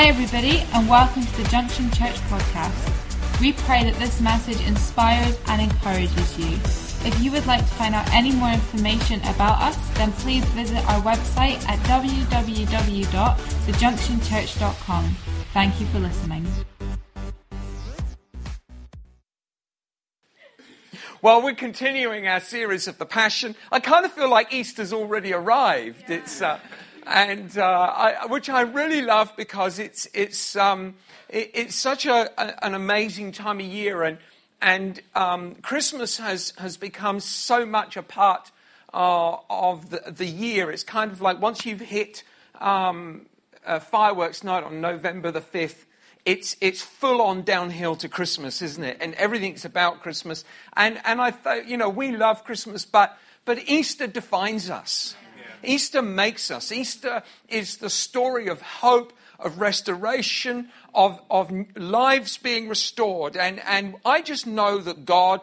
Hi, everybody, and welcome to the Junction Church podcast. We pray that this message inspires and encourages you. If you would like to find out any more information about us, then please visit our website at www.thejunctionchurch.com. Thank you for listening. Well, we're continuing our series of the Passion. I kind of feel like Easter's already arrived. It's uh, and uh, I, which I really love because it's it's um, it, it's such a, a, an amazing time of year, and and um, Christmas has has become so much a part uh, of the, the year. It's kind of like once you've hit um, fireworks night on November the fifth. It's, it's full on downhill to Christmas, isn't it? And everything's about Christmas. And, and I thought, you know, we love Christmas, but, but Easter defines us. Easter makes us. Easter is the story of hope, of restoration, of, of lives being restored. And, and I just know that God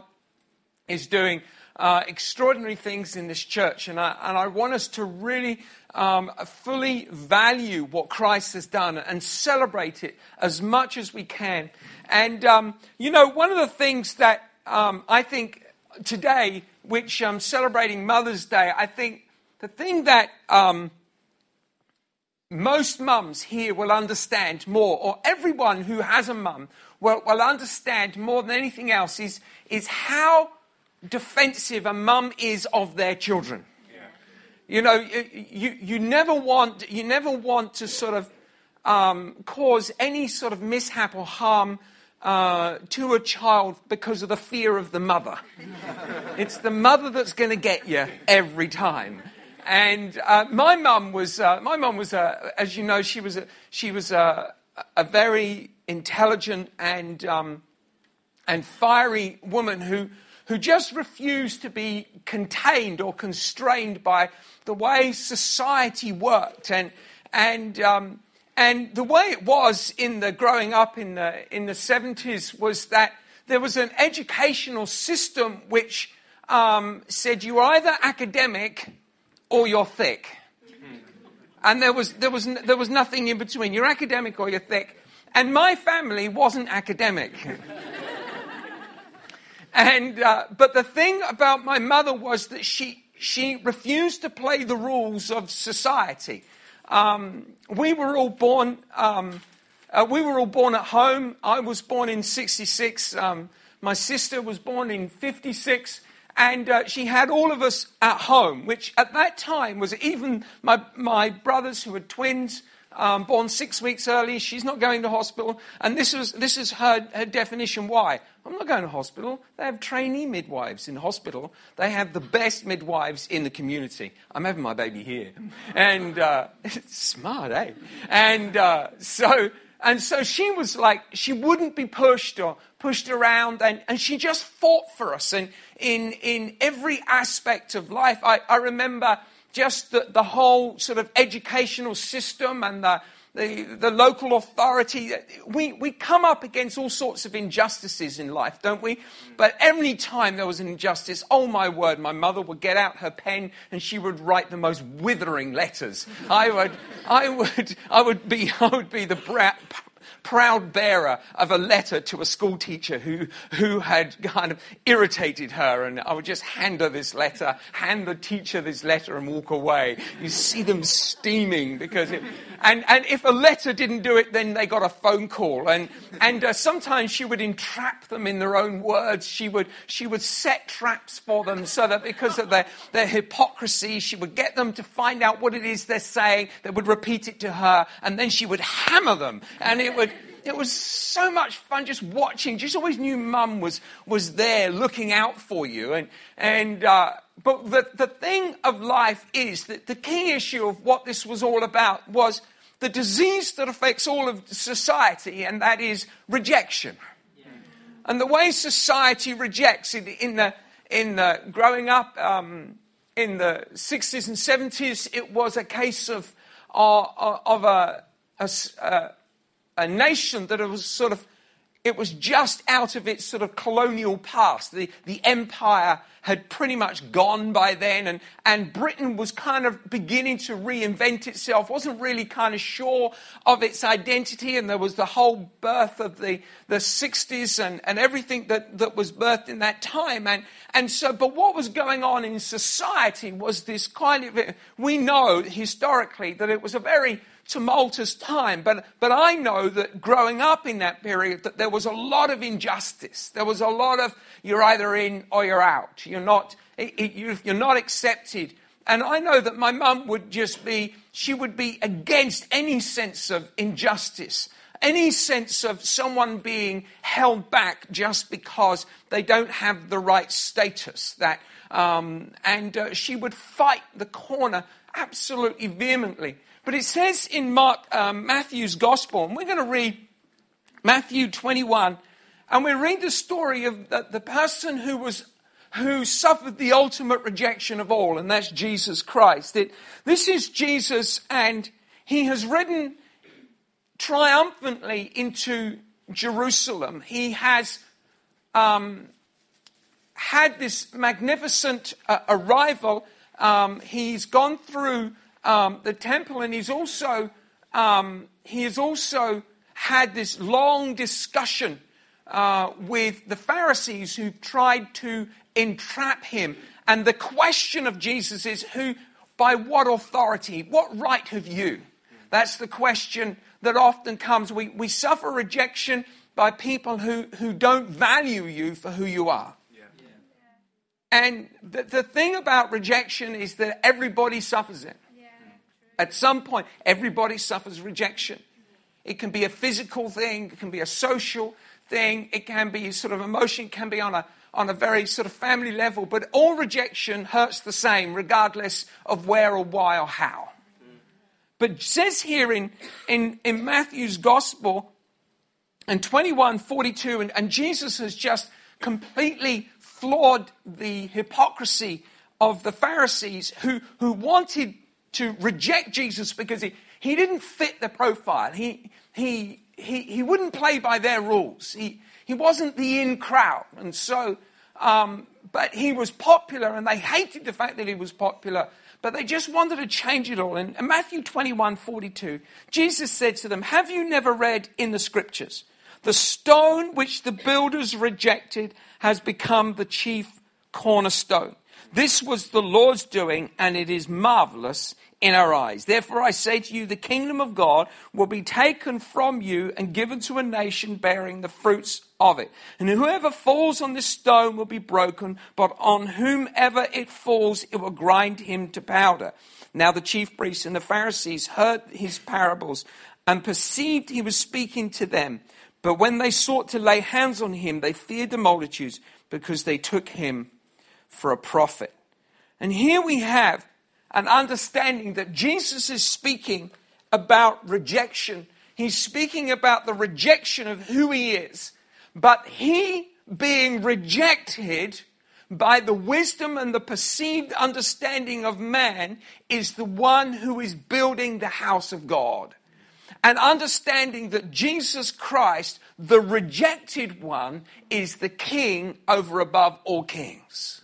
is doing uh, extraordinary things in this church. And I, and I want us to really um, fully value what Christ has done and celebrate it as much as we can. And, um, you know, one of the things that um, I think today, which I'm celebrating Mother's Day, I think the thing that um, most mums here will understand more, or everyone who has a mum will, will understand more than anything else, is, is how defensive a mum is of their children. Yeah. You know, you, you, never want, you never want to sort of um, cause any sort of mishap or harm uh, to a child because of the fear of the mother. it's the mother that's going to get you every time. And uh, my mum was, uh, my mum was, uh, as you know, she was, a, she was a, a very intelligent and, um, and fiery woman who, who just refused to be contained or constrained by the way society worked. And, and, um, and the way it was in the growing up in the, in the 70s was that there was an educational system which um, said you were either academic or you're thick. And there was, there, was, there was nothing in between. You're academic or you're thick. And my family wasn't academic. and, uh, but the thing about my mother was that she, she refused to play the rules of society. Um, we were all born, um, uh, we were all born at home. I was born in 66. Um, my sister was born in 56 and uh, she had all of us at home, which at that time was even my, my brothers who were twins, um, born six weeks early. She's not going to hospital. And this, was, this is her, her definition why. I'm not going to hospital. They have trainee midwives in hospital. They have the best midwives in the community. I'm having my baby here. And uh, smart, eh? And uh, so and so she was like, she wouldn't be pushed or pushed around, and, and she just fought for us. And in, in every aspect of life, I, I remember just the, the whole sort of educational system and the, the, the local authority. We, we come up against all sorts of injustices in life, don't we? But every time there was an injustice, oh my word, my mother would get out her pen and she would write the most withering letters. I would, I would, I would be, I would be the brat, proud bearer of a letter to a school teacher who, who had kind of irritated her. And I would just hand her this letter, hand the teacher this letter, and walk away. You see them steaming because it, and, and if a letter didn't do it, then they got a phone call. And, and uh, sometimes she would entrap them in their own words. She would, she would set traps for them so that because of their, their hypocrisy, she would get them to find out what it is they're saying. They would repeat it to her, and then she would hammer them. And it would, it was so much fun just watching. Just always knew mum was, was there looking out for you. And, and, uh, but the, the thing of life is that the key issue of what this was all about was the disease that affects all of society, and that is rejection. Yeah. And the way society rejects in, in the, in the growing up um, in the 60s and 70s, it was a case of, uh, of a, a, a nation that was sort of it was just out of its sort of colonial past. The, the empire had pretty much gone by then, and, and Britain was kind of beginning to reinvent itself, wasn't really kind of sure of its identity, and there was the whole birth of the, the 60s and, and everything that, that was birthed in that time. And, and so, but what was going on in society was this kind of, we know historically that it was a very tumultuous time. But, but I know that growing up in that period, that there was a lot of injustice. There was a lot of you're either in or you're out. You're not, you're not accepted. And I know that my mum would just be, she would be against any sense of injustice, any sense of someone being held back just because they don't have the right status. That, um, and uh, she would fight the corner absolutely vehemently. But it says in Mark, um, Matthew's Gospel, and we're going to read Matthew 21, and we read the story of the, the person who was who suffered the ultimate rejection of all, and that's Jesus Christ. It, this is Jesus, and he has ridden triumphantly into Jerusalem. He has um, had this magnificent uh, arrival. Um, he's gone through um, the temple, and he's also um, he has also had this long discussion uh, with the Pharisees who tried to entrap him. And the question of Jesus is, who, by what authority, what right have you? That's the question that often comes. We, we suffer rejection by people who, who don't value you for who you are. And the, the thing about rejection is that everybody suffers it. At some point, everybody suffers rejection. It can be a physical thing, it can be a social thing, it can be sort of emotion, it can be on a, on a very sort of family level, but all rejection hurts the same, regardless of where or why or how. But says here in, in, in Matthew's Gospel, in 21 42, and, and Jesus has just completely flawed the hypocrisy of the Pharisees who, who wanted to reject Jesus because he, he didn't fit the profile. He, he, he, he wouldn't play by their rules. He, he wasn't the in crowd. And so, um, but he was popular and they hated the fact that he was popular. But they just wanted to change it all. In Matthew 21 42, Jesus said to them, Have you never read in the scriptures? The stone which the builders rejected has become the chief cornerstone. This was the Lord's doing, and it is marvelous in our eyes. Therefore, I say to you, the kingdom of God will be taken from you and given to a nation bearing the fruits of it. And whoever falls on this stone will be broken, but on whomever it falls, it will grind him to powder. Now, the chief priests and the Pharisees heard his parables and perceived he was speaking to them. But when they sought to lay hands on him, they feared the multitudes because they took him for a prophet. And here we have an understanding that Jesus is speaking about rejection. He's speaking about the rejection of who he is. But he being rejected by the wisdom and the perceived understanding of man is the one who is building the house of God. And understanding that Jesus Christ, the rejected one, is the king over above all kings.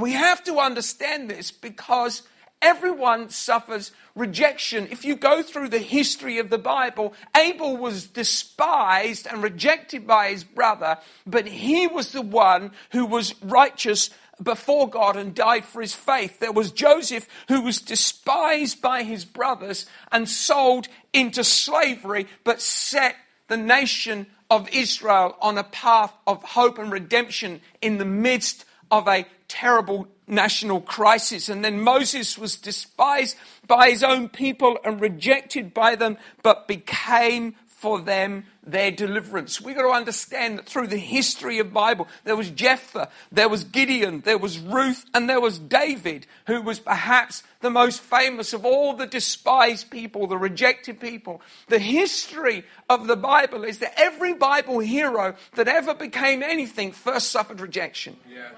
We have to understand this because Everyone suffers rejection. If you go through the history of the Bible, Abel was despised and rejected by his brother, but he was the one who was righteous before God and died for his faith. There was Joseph who was despised by his brothers and sold into slavery, but set the nation of Israel on a path of hope and redemption in the midst of a terrible national crisis. And then Moses was despised by his own people and rejected by them, but became for them their deliverance. We've got to understand that through the history of Bible, there was Jephthah, there was Gideon, there was Ruth, and there was David, who was perhaps the most famous of all the despised people, the rejected people. The history of the Bible is that every Bible hero that ever became anything first suffered rejection. Yeah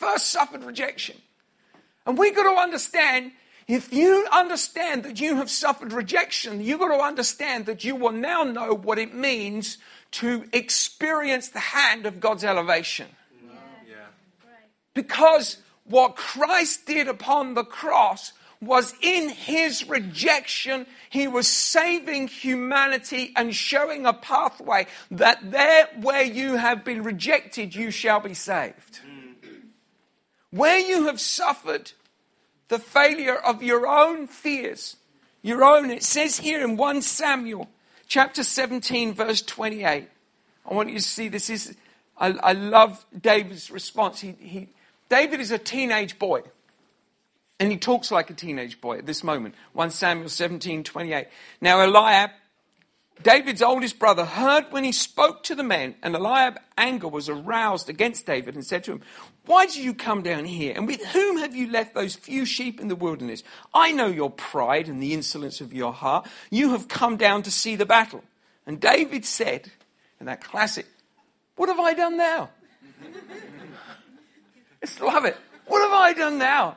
first suffered rejection. And we've got to understand if you understand that you have suffered rejection, you've got to understand that you will now know what it means to experience the hand of God's elevation. Yeah. Because what Christ did upon the cross was in his rejection, he was saving humanity and showing a pathway that there where you have been rejected, you shall be saved. Where you have suffered the failure of your own fears, your own, it says here in 1 Samuel chapter 17, verse 28. I want you to see this is, I, I love David's response. He, he, David is a teenage boy. And he talks like a teenage boy at this moment. 1 Samuel 17, 28. Now Eliab, David's oldest brother, heard when he spoke to the men, and Eliab's anger was aroused against David and said to him, Why did you come down here? And with whom have you left those few sheep in the wilderness? I know your pride and the insolence of your heart. You have come down to see the battle. And David said, in that classic, What have I done now? Just love it. What have I done now?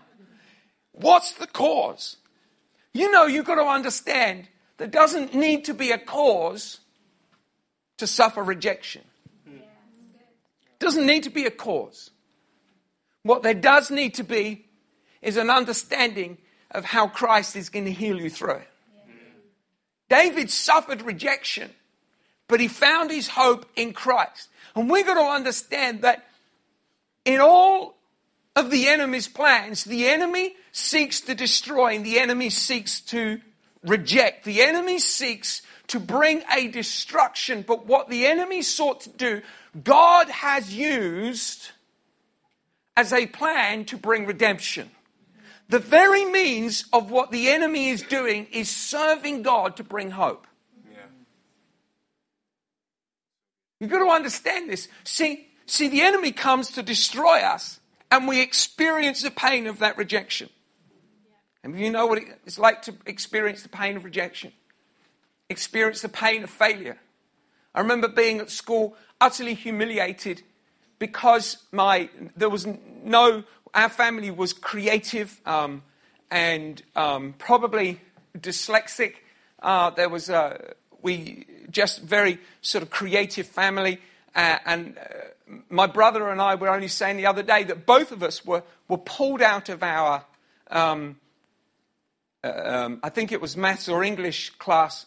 What's the cause? You know, you've got to understand there doesn't need to be a cause to suffer rejection. Doesn't need to be a cause. What there does need to be is an understanding of how Christ is going to heal you through it. David suffered rejection, but he found his hope in Christ. And we've got to understand that in all of the enemy's plans, the enemy seeks to destroy and the enemy seeks to reject. The enemy seeks to bring a destruction, but what the enemy sought to do, God has used as a plan to bring redemption. The very means of what the enemy is doing is serving God to bring hope. Yeah. You've got to understand this. See, see, the enemy comes to destroy us, and we experience the pain of that rejection. And you know what it's like to experience the pain of rejection, experience the pain of failure. I remember being at school utterly humiliated because my there was no our family was creative um, and um, probably dyslexic. Uh, there was a, we just very sort of creative family, uh, and uh, my brother and I were only saying the other day that both of us were were pulled out of our um, um, I think it was maths or English class,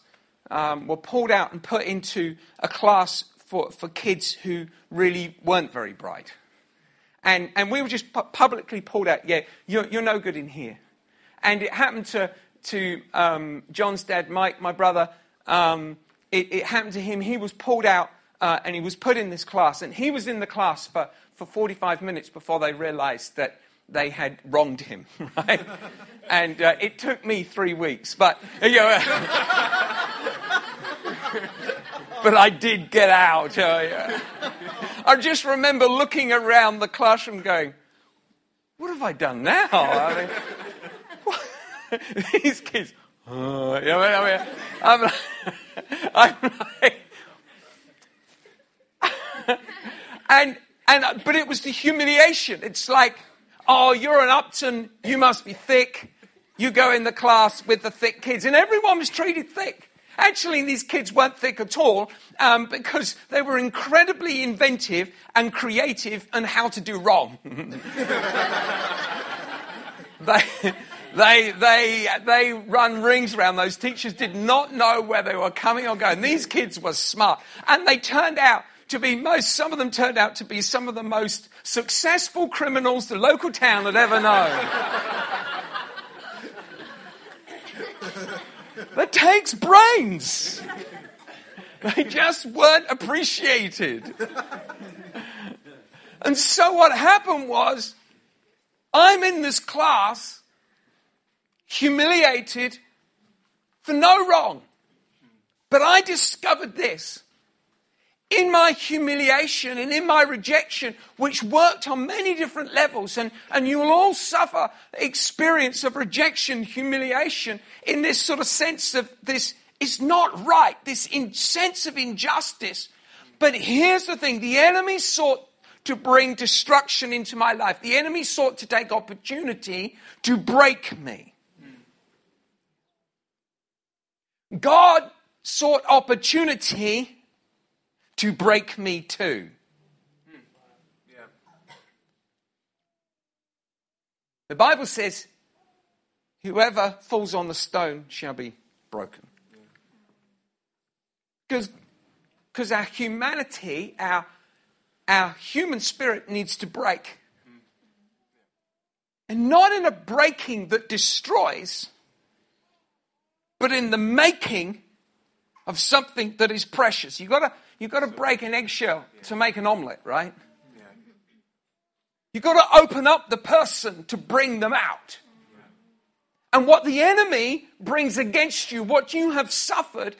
um, were pulled out and put into a class for, for kids who really weren't very bright. And, and we were just pu- publicly pulled out, yeah, you're, you're no good in here. And it happened to, to um, John's dad, Mike, my brother. Um, it, it, happened to him. He was pulled out uh, and he was put in this class. And he was in the class for, for 45 minutes before they realized that they had wronged him, right? and uh, it took me three weeks, but you know, but I did get out. Uh, yeah. I just remember looking around the classroom, going, "What have I done now?" I mean, these kids. Uh, you know, I mean, I'm like, I'm like and and but it was the humiliation. It's like Oh, you're an Upton, you must be thick. You go in the class with the thick kids. And everyone was treated thick. Actually, these kids weren't thick at all um, because they were incredibly inventive and creative and how to do wrong. they, they, they, they run rings around those teachers, did not know where they were coming or going. These kids were smart. And they turned out to be most, some of them turned out to be some of the most successful criminals the local town had ever known. that takes brains. They just weren't appreciated. And so what happened was, I'm in this class, humiliated for no wrong. But I discovered this in my humiliation and in my rejection, which worked on many different levels, and, and you will all suffer experience of rejection, humiliation, in this sort of sense of this is not right, this sense of injustice. But here's the thing the enemy sought to bring destruction into my life, the enemy sought to take opportunity to break me. God sought opportunity to break me too. The Bible says, whoever falls on the stone shall be broken. Because because our humanity, our, our human spirit needs to break. And not in a breaking that destroys, but in the making of something that is precious. You've got to, you've got to break an eggshell to make an omelette, right? You've got to open up the person to bring them out. And what the enemy brings against you, what you have suffered,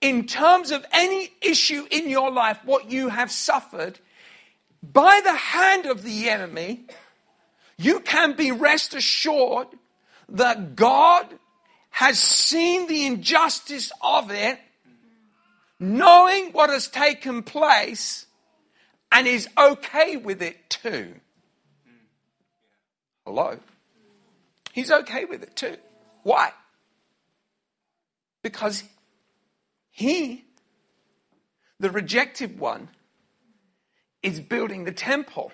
in terms of any issue in your life, what you have suffered, by the hand of the enemy, you can be rest assured that God has seen the injustice of it, knowing what has taken place, and is okay with it too. Hello? He's okay with it too. Why? Because he, the rejected one, is building the temple.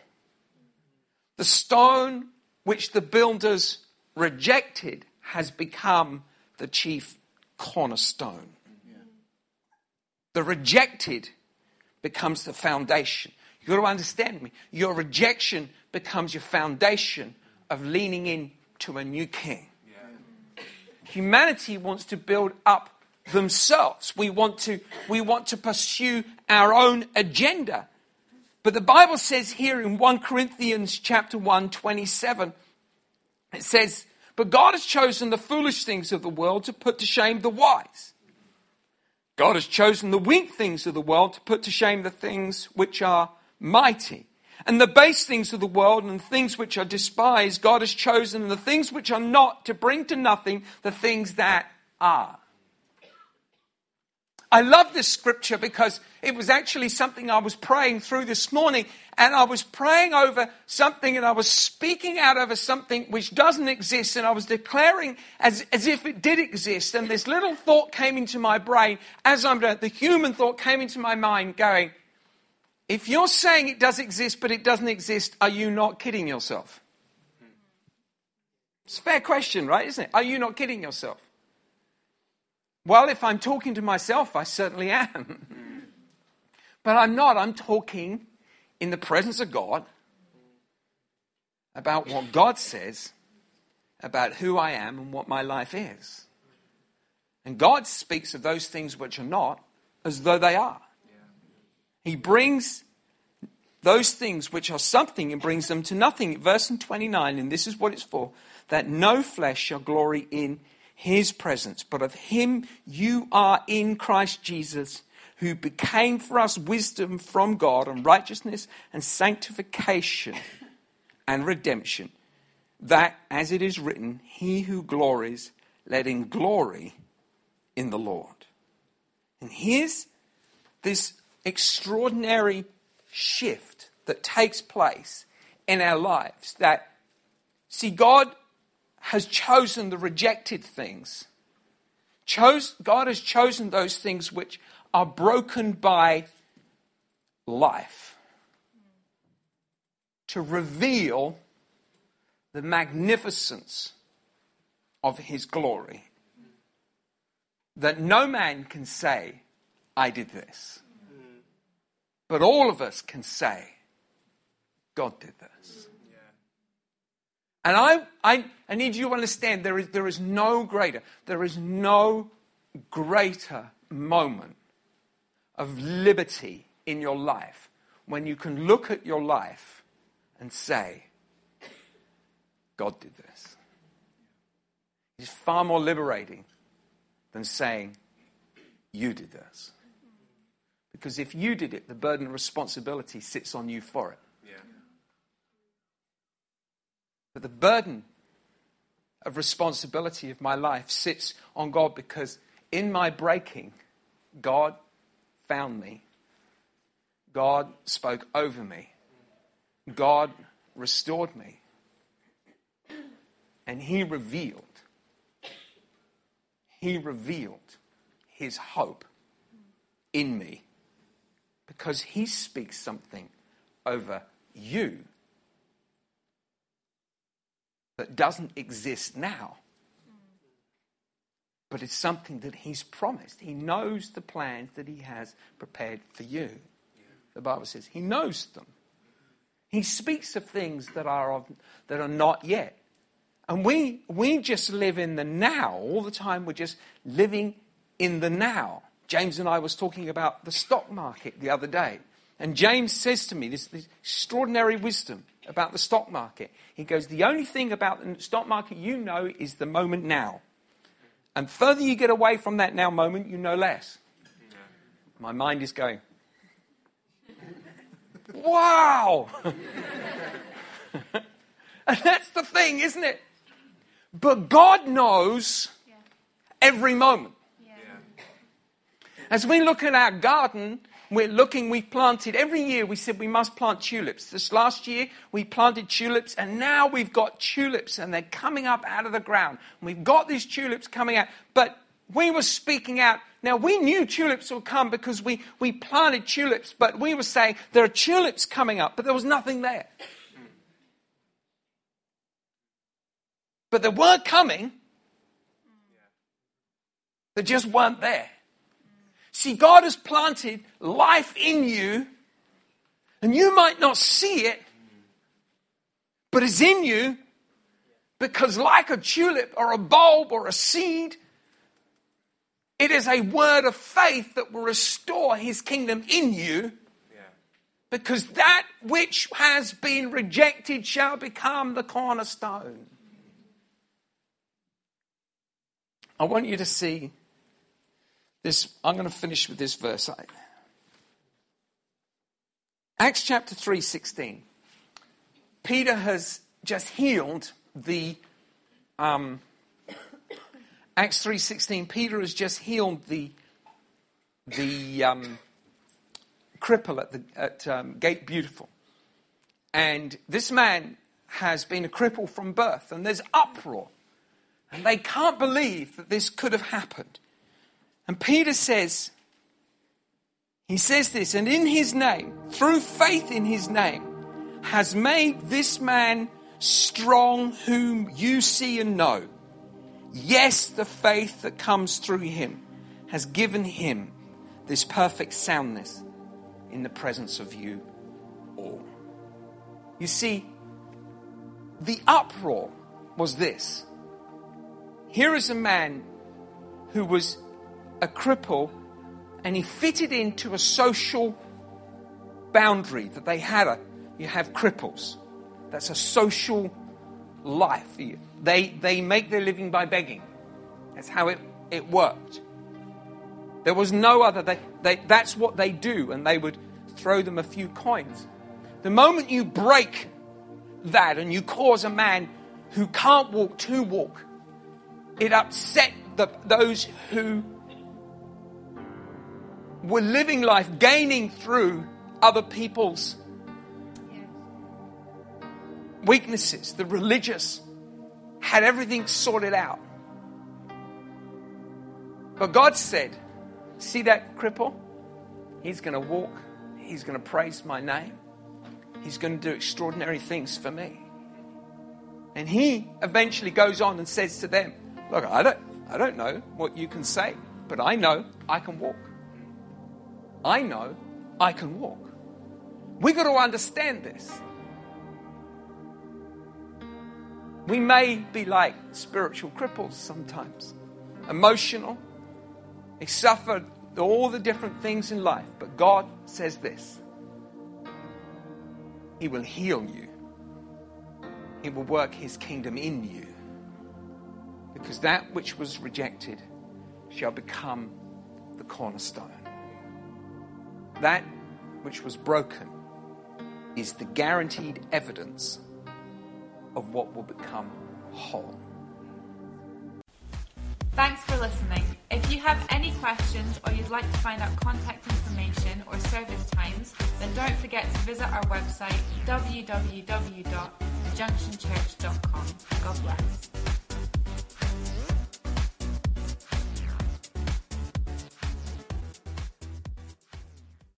The stone which the builders rejected has become the chief cornerstone. The rejected becomes the foundation. You've got to understand me. Your rejection becomes your foundation of leaning in to a new king. Humanity wants to build up themselves. We want to, we want to pursue our own agenda. But the Bible says here in 1 Corinthians chapter 1, 27, it says, But God has chosen the foolish things of the world to put to shame the wise. God has chosen the weak things of the world to put to shame the things which are mighty. And the base things of the world and things which are despised, God has chosen the things which are not to bring to nothing the things that are. I love this scripture because it was actually something I was praying through this morning. And I was praying over something and I was speaking out over something which doesn't exist. And I was declaring as, as if it did exist. And this little thought came into my brain as I'm The human thought came into my mind going, if you're saying it does exist but it doesn't exist, are you not kidding yourself? It's a fair question, right? Isn't it? Are you not kidding yourself? Well, if I'm talking to myself, I certainly am. but I'm not. I'm talking in the presence of God about what God says about who I am and what my life is. And God speaks of those things which are not as though they are. He brings those things which are something and brings them to nothing. Verse 29, and this is what it's for that no flesh shall glory in his presence, but of him you are in Christ Jesus, who became for us wisdom from God and righteousness and sanctification and redemption. That, as it is written, he who glories, let him glory in the Lord. And here's this extraordinary shift that takes place in our lives that, see, God has chosen the rejected things. Chose, God has chosen those things which are broken by life to reveal the magnificence of His glory. That no man can say, I did this. But all of us can say, God did this. And I, I, I need you to understand there is, there is no greater, there is no greater moment of liberty in your life when you can look at your life and say, God did this. It's far more liberating than saying, You did this. Because if you did it, the burden of responsibility sits on you for it. But the burden of responsibility of my life sits on God because in my breaking, God found me. God spoke over me. God restored me. And He revealed. He revealed his hope in me because he speaks something over you that doesn't exist now. But it's something that he's promised. He knows the plans that he has prepared for you. The Bible says he knows them. He speaks of things that are, of, that are not yet. And we, we just live in the now. All the time we're just living in the now. James and I was talking about the stock market the other day. And James says to me this, this extraordinary wisdom about the stock market. He goes, The only thing about the stock market you know is the moment now. And further you get away from that now moment, you know less. My mind is going, Wow! and that's the thing, isn't it? But God knows every moment. As we look at our garden, we're looking, we've planted, every year we said we must plant tulips. This last year we planted tulips and now we've got tulips and they're coming up out of the ground. We've got these tulips coming out, but we were speaking out. Now we knew tulips would come because we, we planted tulips, but we were saying there are tulips coming up, but there was nothing there. But they weren't coming. They just weren't there. See, God has planted life in you, and you might not see it, but it's in you because, like a tulip or a bulb or a seed, it is a word of faith that will restore his kingdom in you. Because that which has been rejected shall become the cornerstone. I want you to see this, I'm going to finish with this verse. Acts chapter 3 16. Peter has just healed the um, Acts 3:16 Peter has just healed the the um, cripple at the at um, Gate Beautiful. And this man has been a cripple from birth and there's uproar. And they can't believe that this could have happened. And Peter says, he says this, and in his name, through faith in his name, has made this man strong whom you see and know. Yes, the faith that comes through him has given him this perfect soundness in the presence of you all. You see, the uproar was this. Here is a man who was a cripple and he fitted into a social boundary that they had. A, you have cripples. That's a social life. They, they make their living by begging. That's how it, it worked. There was no other. They, they, that's what they do, and they would throw them a few coins. The moment you break that and you cause a man who can't walk to walk, it upset the, those who were living life, gaining through other people's weaknesses. The religious had everything sorted out. But God said, See that cripple? He's going to walk, he's going to praise my name, he's going to do extraordinary things for me. And he eventually goes on and says to them, Look, I don't, I don't know what you can say, but I know I can walk. I know I can walk. We've got to understand this. We may be like spiritual cripples sometimes, emotional. They suffer all the different things in life, but God says this He will heal you, He will work His kingdom in you. Because that which was rejected shall become the cornerstone. That which was broken is the guaranteed evidence of what will become whole. Thanks for listening. If you have any questions or you'd like to find out contact information or service times, then don't forget to visit our website www.thejunctionchurch.com. God bless.